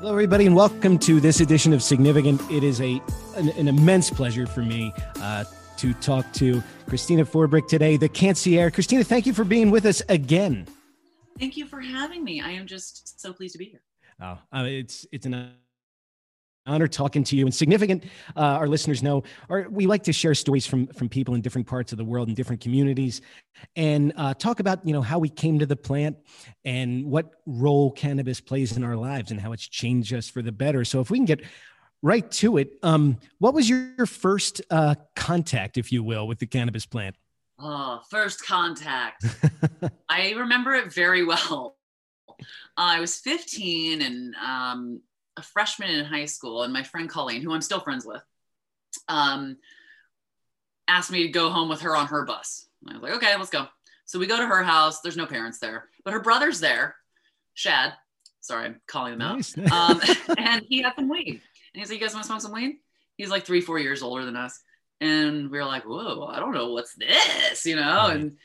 Hello, everybody, and welcome to this edition of Significant. It is a an, an immense pleasure for me uh, to talk to Christina Forbrick today, the Cannacierge. Christina, thank you for being with us again. Thank you for having me. I am just so pleased to be here. Oh, uh, it's it's an honor talking to you. And significant uh, our listeners know or we like to share stories from from people in different parts of the world and different communities and uh, talk about you know how we came to the plant and what role cannabis plays in our lives and how it's changed us for the better. So if we can get right to it um, what was your, your first uh, contact if you will with the cannabis plant? Oh first contact. I remember it very well. I was 15 and um, a freshman in high school, and my friend Colleen, who I'm still friends with, um, asked me to go home with her on her bus. I was like, okay, let's go. So we go to her house. There's no parents there, but her brother's there, Shad. Sorry, I'm calling him out. Nice. um, and he had some weed. And he's like, you guys want to smoke some weed? He's like three, four years older than us. And we were like, whoa, I don't know what's this, you know? Right. And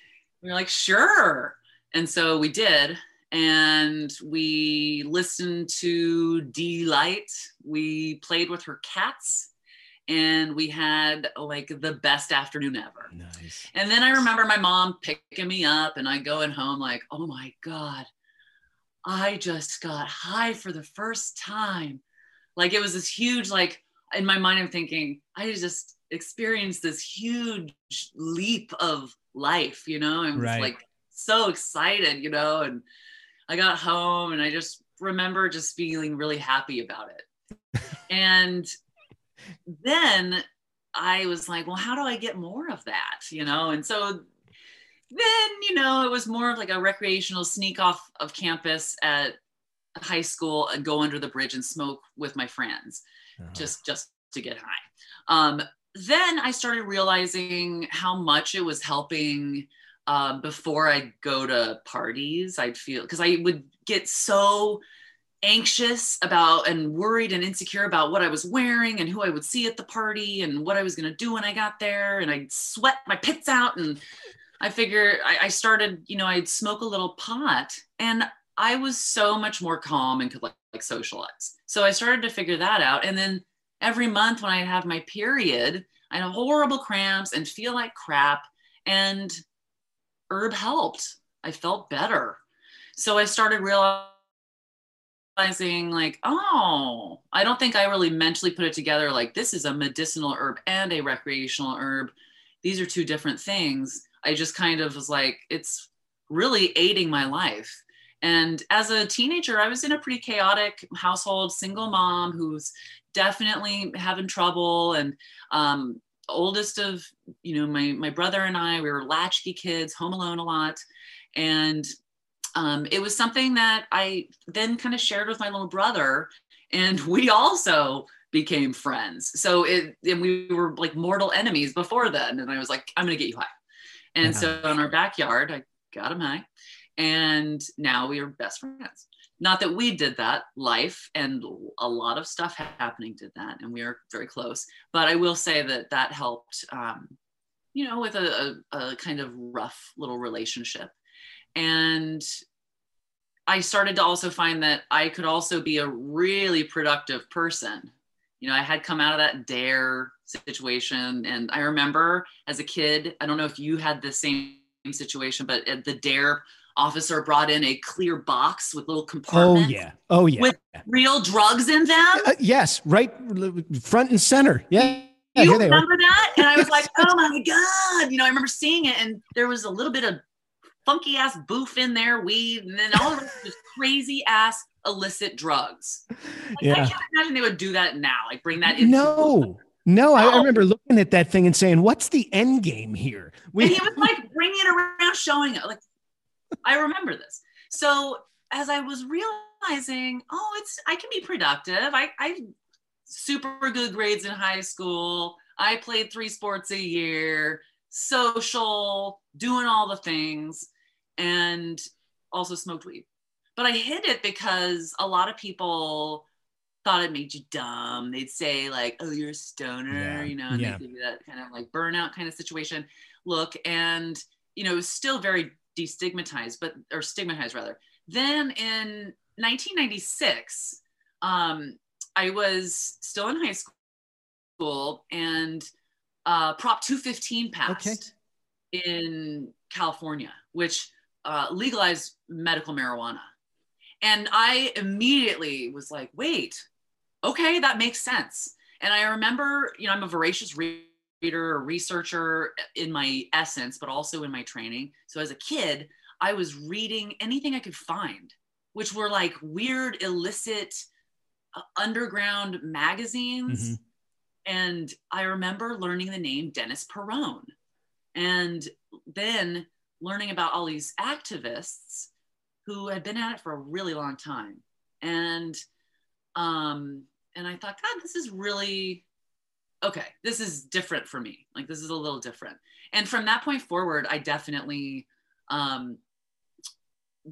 we were like, sure. And so we did and we listened to Deee-Lite. We played with her cats and we had like the best afternoon ever. Nice. And then I remember my mom picking me up and I going home like, oh my God, I just got high for the first time. Like it was this huge, like in my mind, I'm thinking, I just experienced this huge leap of life, you know? I was right. like so excited, you know, and I got home and I just remember just feeling really happy about it. and then I was like, well, how do I get more of that? You know, and so then, you know, it was more of like a recreational sneak off of campus at high school and go under the bridge and smoke with my friends uh-huh. just just to get high. Um, then I started realizing how much it was helping uh, before I'd go to parties, I'd feel because I would get so anxious about and worried and insecure about what I was wearing and who I would see at the party and what I was going to do when I got there. And I'd sweat my pits out. And I figure I, I, started, you know, I'd smoke a little pot and I was so much more calm and could like, like socialize. So I started to figure that out. And then every month when I'd have my period, I had horrible cramps and feel like crap. And herb helped. I felt better. So I started realizing, like, oh, I don't think I really mentally put it together like this is a medicinal herb and a recreational herb. These are two different things. I just kind of was like, it's really aiding my life. And as a teenager, I was in a pretty chaotic household, single mom who's definitely having trouble and um, oldest of you know my my brother and I we were latchkey kids home alone a lot. And um, it was something that I then kind of shared with my little brother and we also became friends. So it and we were like mortal enemies before then and I was like I'm gonna get you high. And yeah. so in our backyard I got him high and now we are best friends not that we did that. Life and a lot of stuff happening did that and we are very close. But i will say that that helped um, you know with a, a, a kind of rough little relationship. And i started to also find that i could also be a really productive person. You know i had come out of that DARE situation and i remember as a kid i don't know if you had the same situation but the DARE officer brought in a clear box with little compartments. Oh yeah. Oh yeah. With real drugs in them. Uh, yes, right front and center. Yeah. You yeah, remember that? And I was like, oh my God. You know, I remember seeing it and there was a little bit of funky ass boof in there, weed, and then all of was crazy ass illicit drugs. Like, yeah. I can't imagine they would do that now, like bring that in. No. No, I, I, remember looking at that thing and saying, "What's the end game here?" We- and he was like bringing it around, showing it, like I remember this. So as I was realizing, oh, it's I can be productive. I I super good grades in high school. I played three sports a year, social, doing all the things, and also smoked weed. But I hid it because a lot of people thought it made you dumb. They'd say like, "Oh, you're a stoner," yeah. you know, and yeah. they give you that kind of like burnout kind of situation look. And you know, it was still very destigmatized, but or stigmatized rather. Then in 1996, um, I was still in high school and uh, Prop 215 passed okay. in California, which uh, legalized medical marijuana. And I immediately was like, wait, okay, that makes sense. And I remember, you know, I'm a voracious reader, a researcher in my essence, but also in my training. So as a kid, I was reading anything I could find, which were like weird, illicit, uh, underground magazines. Mm-hmm. And I remember learning the name Dennis Peron. And then learning about all these activists who had been at it for a really long time. And um, and I thought, God, this is really okay. This is different for me. Like this is a little different. And from that point forward, I definitely um,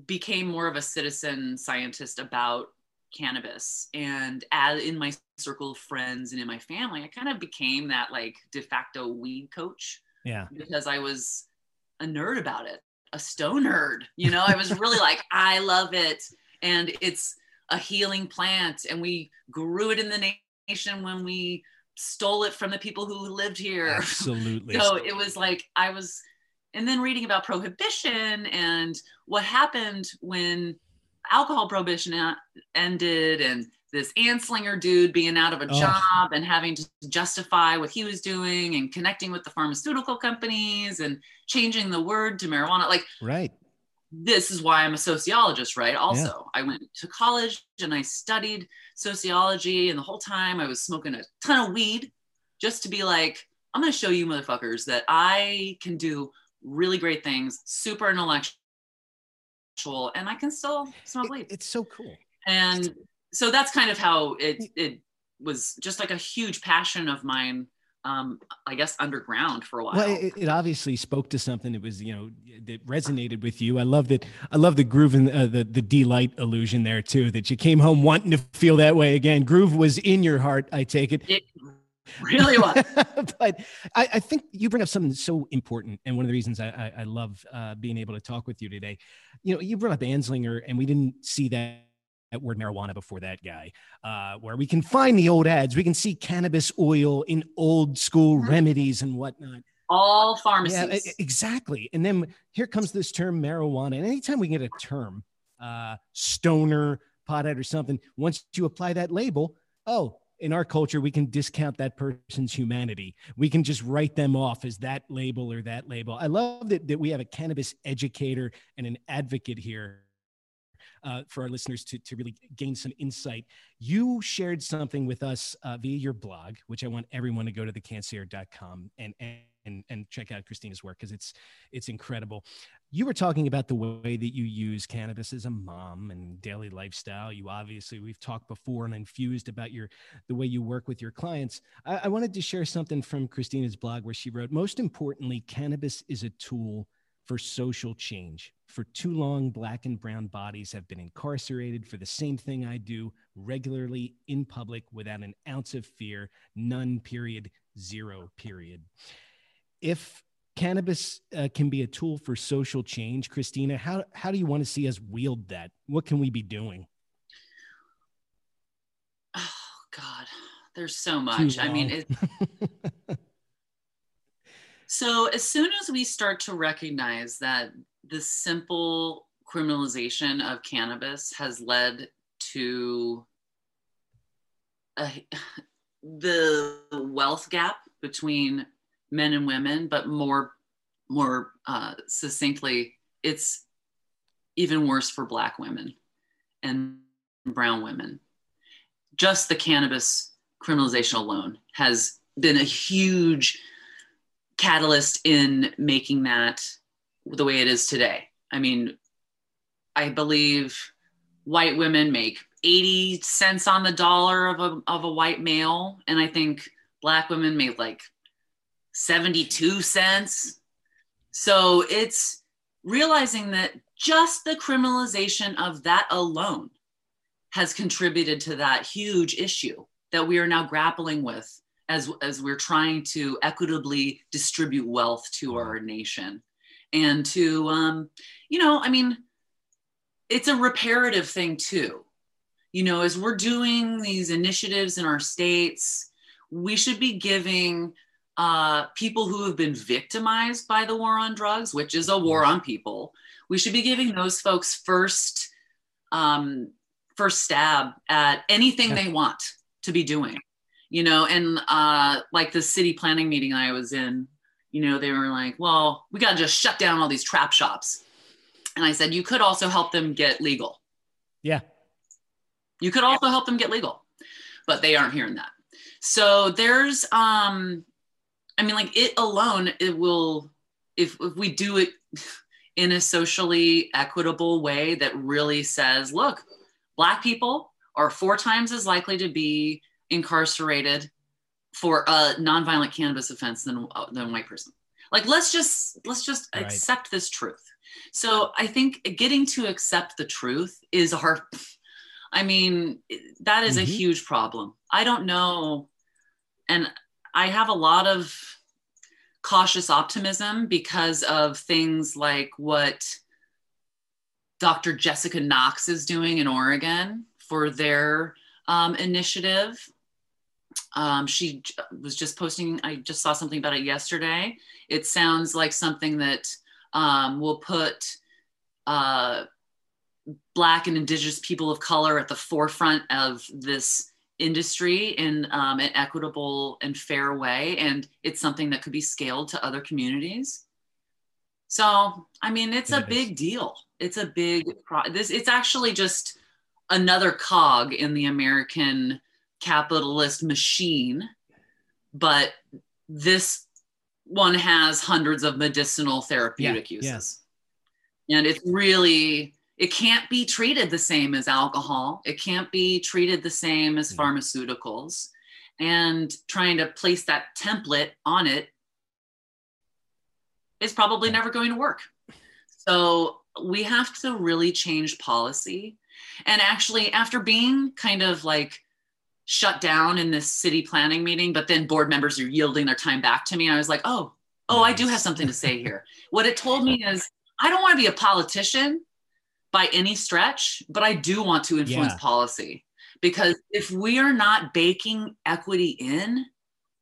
became more of a citizen scientist about cannabis. And as in my circle of friends and in my family, I kind of became that like de facto weed coach. Yeah. Because I was a nerd about it, a stone nerd. You know, I was really like, I love it. And it's a healing plant. And we grew it in the nation when we stole it from the people who lived here. Absolutely. so it was like, I was, and then reading about prohibition and what happened when alcohol prohibition ended and this Anslinger dude being out of a oh. job and having to justify what he was doing and connecting with the pharmaceutical companies and changing the word to marijuana. Like, right. This is why I'm a sociologist, right? Also, yeah. I went to college and I studied sociology, and the whole time I was smoking a ton of weed just to be like, I'm going to show you motherfuckers that I can do really great things, super intellectual, and I can still smoke weed. It's so cool. And so that's kind of how it it was just like a huge passion of mine um, I guess underground for a while. Well, it, it, obviously spoke to something that was, you know, that resonated with you. I love that. I love the groove and uh, the the Deee-Lite illusion there too. That you came home wanting to feel that way again. Groove was in your heart. I take it. It really was. but I, I, think you bring up something so important, and one of the reasons I, I, I love uh, being able to talk with you today. You know, you brought up Anslinger, and we didn't see that that word marijuana before that guy, uh, where we can find the old ads. We can see cannabis oil in old school mm-hmm. remedies and whatnot. All pharmacies. Yeah, exactly. And then here comes this term marijuana. And anytime we get a term, uh, stoner, pothead, or something, once you apply that label, oh, in our culture, we can discount that person's humanity. We can just write them off as that label or that label. I love that, that we have a cannabis educator and an advocate here uh, for our listeners to, to really gain some insight. You shared something with us uh, via your blog, which I want everyone to go to thecannacierge.com and, and, and check out Christina's work because it's, it's incredible. You were talking about the way that you use cannabis as a mom and daily lifestyle. You obviously, we've talked before and infused about your, the way you work with your clients. I, I wanted to share something from Christina's blog where she wrote, most importantly, cannabis is a tool for social change. For too long, black and brown bodies have been incarcerated for the same thing I do regularly in public without an ounce of fear, none, period, zero, period. If cannabis uh, can be a tool for social change, Christina, how, how do you want to see us wield that? What can we be doing? Oh, God, there's so much. I mean, it, So, as soon as we start to recognize that the simple criminalization of cannabis has led to a, the wealth gap between men and women, but more more uh, succinctly, it's even worse for Black women and brown women. Just the cannabis criminalization alone has been a huge catalyst in making that the way it is today. I mean, I believe white women make 80 cents on the dollar of a, of a white male. And I think black women make like 72 cents. So it's realizing that just the criminalization of that alone has contributed to that huge issue that we are now grappling with as as we're trying to equitably distribute wealth to our nation. And to um, you know i mean it's a reparative thing too. You know, as we're doing these initiatives in our states, we should be giving uh, people who have been victimized by the war on drugs, which is a war on people, we should be giving those folks first um, first stab at anything they want to be doing. You know, and uh, like the city planning meeting I was in, you know, they were like, well, we got to just shut down all these trap shops. And I said, you could also help them get legal. Yeah. You could also help them get legal, but they aren't hearing that. So there's, um, I mean, like it alone, it will, if, if we do it in a socially equitable way that really says, look, Black people are four times as likely to be incarcerated for a nonviolent cannabis offense than, than a white person. Like, let's just, let's just right. accept this truth. So I think getting to accept the truth is our, I mean, that is mm-hmm. a huge problem. I don't know. And I have a lot of cautious optimism because of things like what Dr. Jessica Knox is doing in Oregon for their um, initiative. Um, she was just posting, I just saw something about it yesterday. It sounds like something that um, will put uh, Black and Indigenous people of color at the forefront of this industry in um, an equitable and fair way. And it's something that could be scaled to other communities. So, I mean, it's it a big deal. It's a big pro- this. It's actually just another cog in the American capitalist machine, but this one has hundreds of medicinal therapeutic yeah, uses, yeah. and it's really it can't be treated the same as alcohol. It can't be treated the same as pharmaceuticals. And trying to place that template on it is probably never going to work. So we have to really change policy. And actually, after being kind of like shut down in this city planning meeting, but then board members are yielding their time back to me, I was like, oh, oh, I do have something to say here. what it told me is I don't want to be a politician by any stretch, but I do want to influence yeah. policy because if we are not baking equity in,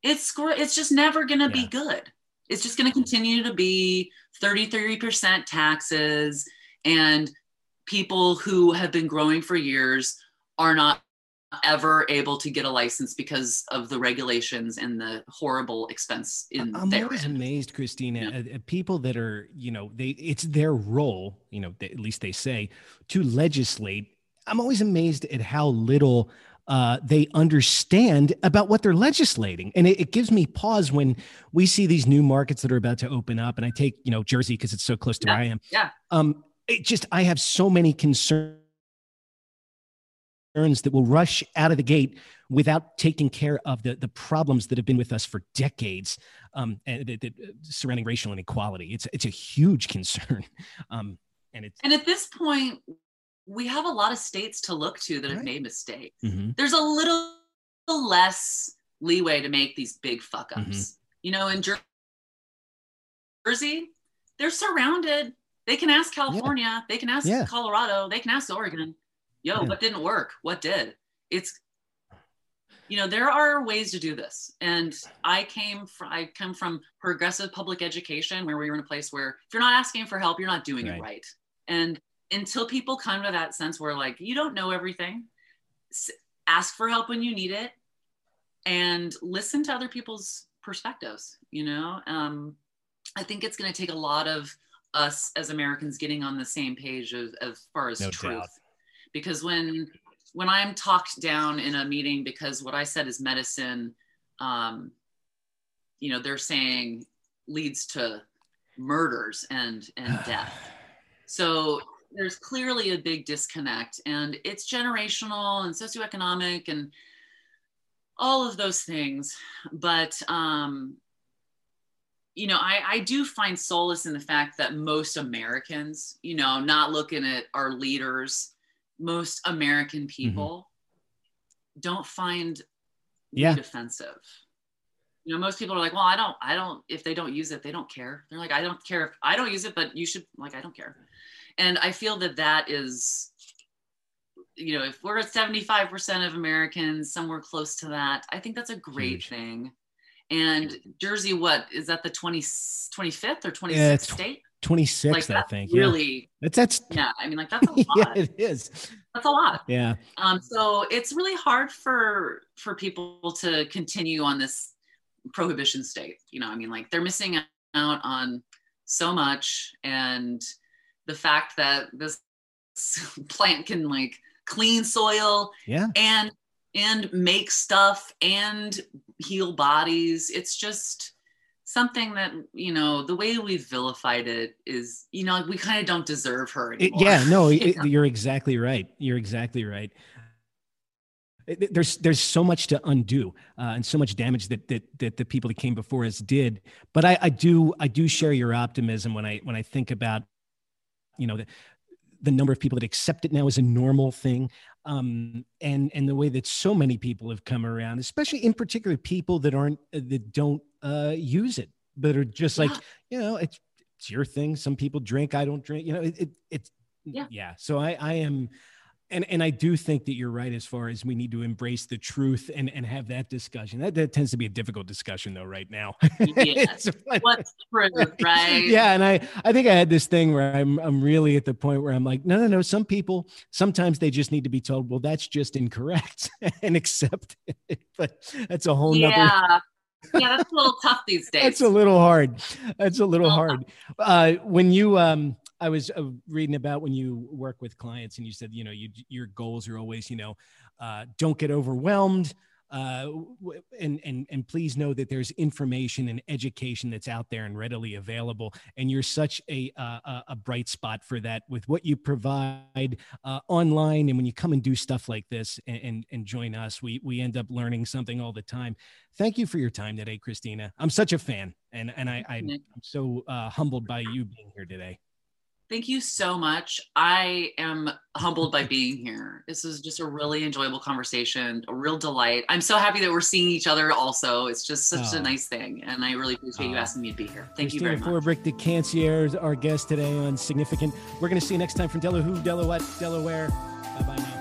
it's it's just never going to yeah. be good. It's just going to continue to be 33% taxes and people who have been growing for years are not ever able to get a license because of the regulations and the horrible expense in I'm always amazed, Christina, yeah. at, at, people that are, you know, they it's their role, you know, they, at least they say, to legislate. I'm always amazed at how little uh, they understand about what they're legislating. And it, it, gives me pause when we see these new markets that are about to open up. And I take, you know, Jersey because it's so close to yeah. where I am. Yeah. Um, it just, I have so many concerns that will rush out of the gate without taking care of the, the problems that have been with us for decades um, and, the, the, surrounding racial inequality. It's, it's a huge concern. Um, and, it's, and at this point, we have a lot of states to look to that right. have made mistakes. Mm-hmm. There's a little less leeway to make these big fuck ups. Mm-hmm. You know, in Jersey, they're surrounded. They can ask California, yeah. they can ask yeah. Colorado, they can ask Oregon yo yeah. what didn't work? What did? It's you know there are ways to do this. And i came from i come from progressive public education where we were in a place where if you're not asking for help you're not doing right. it right. and until people come to that sense where like you don't know everything ask for help when you need it and listen to other people's perspectives you know? Um, i think it's going to take a lot of us as americans getting on the same page as, as far as no truth. doubt because when when i'm talked down in a meeting because what i said is medicine um, you know they're saying leads to murders and and death. So there's clearly a big disconnect and it's generational and socioeconomic and all of those things. But um, you know I, I do find solace in the fact that most americans you know not looking at our leaders most American mm-hmm. people mm-hmm. don't find yeah. offensive. You know, most people are like, well, I don't, I don't, if they don't use it, they don't care. They're like, I don't care if I don't use it, but you should like, I don't care. And I feel that that is, you know, if we're at 75% of Americans, somewhere close to that, I think that's a great Huge. thing. And Jersey, what is that the 20, 25th or 26th Yeah, state? 26th, Like I think. Yeah. really, That's that's yeah. I mean, like that's a lot. yeah, it is. That's a lot. Yeah. Um, so it's really hard for for people to continue on this prohibition state. You know, I mean, like they're missing out on so much, and the fact that this plant can like clean soil Yeah. and and make stuff and heal bodies. It's just something that you know the way we've vilified it is you know we kind of don't deserve her It- anymore. yeah, no, it- you're exactly right. You're exactly right. It- it- There's there's so much to undo uh, and so much damage that, that that the people that came before us did. But I, I do I do share your optimism when I when I think about you know the, the number of people that accept it now as a normal thing um, and and the way that so many people have come around, especially in particular people that aren't that don't uh, use it, but are just like Yeah. you know it's it's your thing. Some people drink, I don't drink. You know, it, it it's Yeah. yeah. So I I am. And, and I do think that you're right as far as we need to embrace the truth and, and have that discussion. That, that tends to be a difficult discussion though right now. Yes. What's truth, right? yeah, and I I think I had this thing where I'm I'm really at the point where I'm like, no, no, no. Some people sometimes they just need to be told, well, that's just incorrect, and accept it. But that's a whole nother. Yeah. that's a little tough these days. That's a little hard. That's a little hard. Uh, when you um, I was uh, reading about when you work with clients, and you said, you know, you your goals are always, you know, uh, don't get overwhelmed. Uh, and and and please know that there's information and education that's out there and readily available. And you're such a uh, a- bright spot for that with what you provide uh, online. And when you come and do stuff like this and, and and join us, we we end up learning something all the time. Thank you for your time today, Christina. I'm such a fan, and and I, I I'm so uh, humbled by you being here today. Thank you so much. I am humbled by being here. This is just a really enjoyable conversation, a real delight. I'm so happy that we're seeing each other also. It's just such Oh. a ah. nice thing. And I really appreciate you Oh. asking me to be here. Thank Christina you very much. Forbrick, the Cannacierge, our guest today on Significant. We're going to see you next time from Delaware, Delaware, Delaware. Bye bye now.